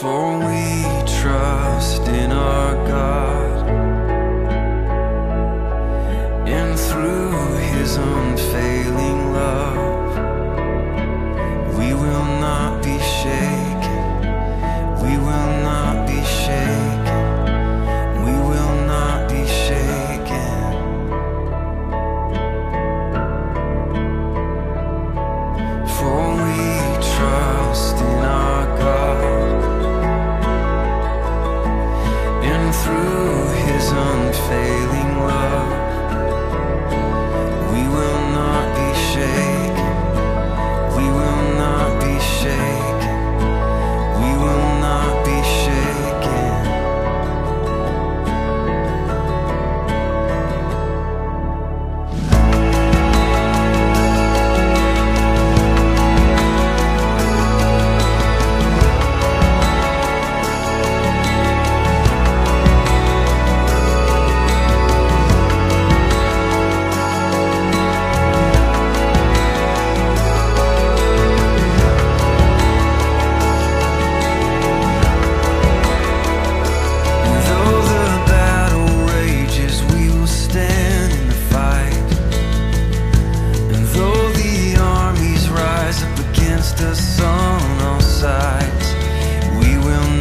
For we trust in our God. And through his unfailing love we will not be shaken. We will face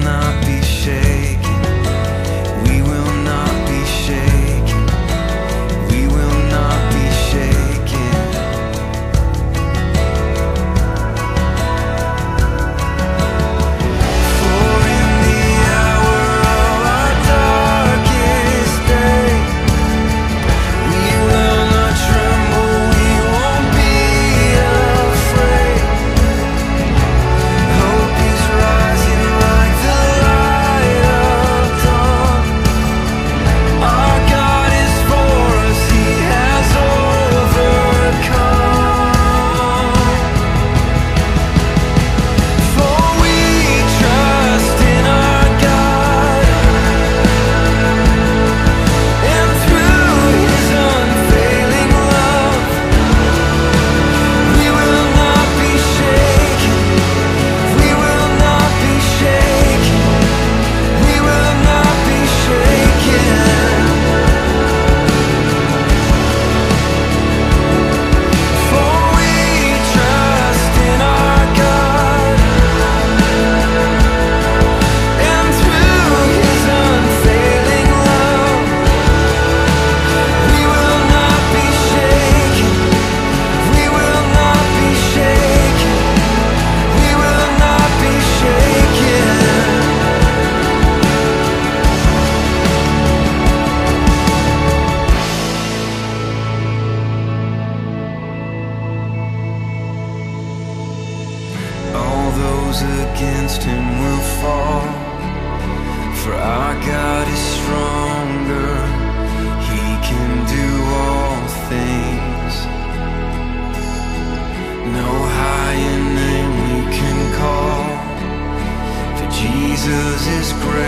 not those against him will fall. For our God is stronger, he can do all things. No higher name we can call, for Jesus is great.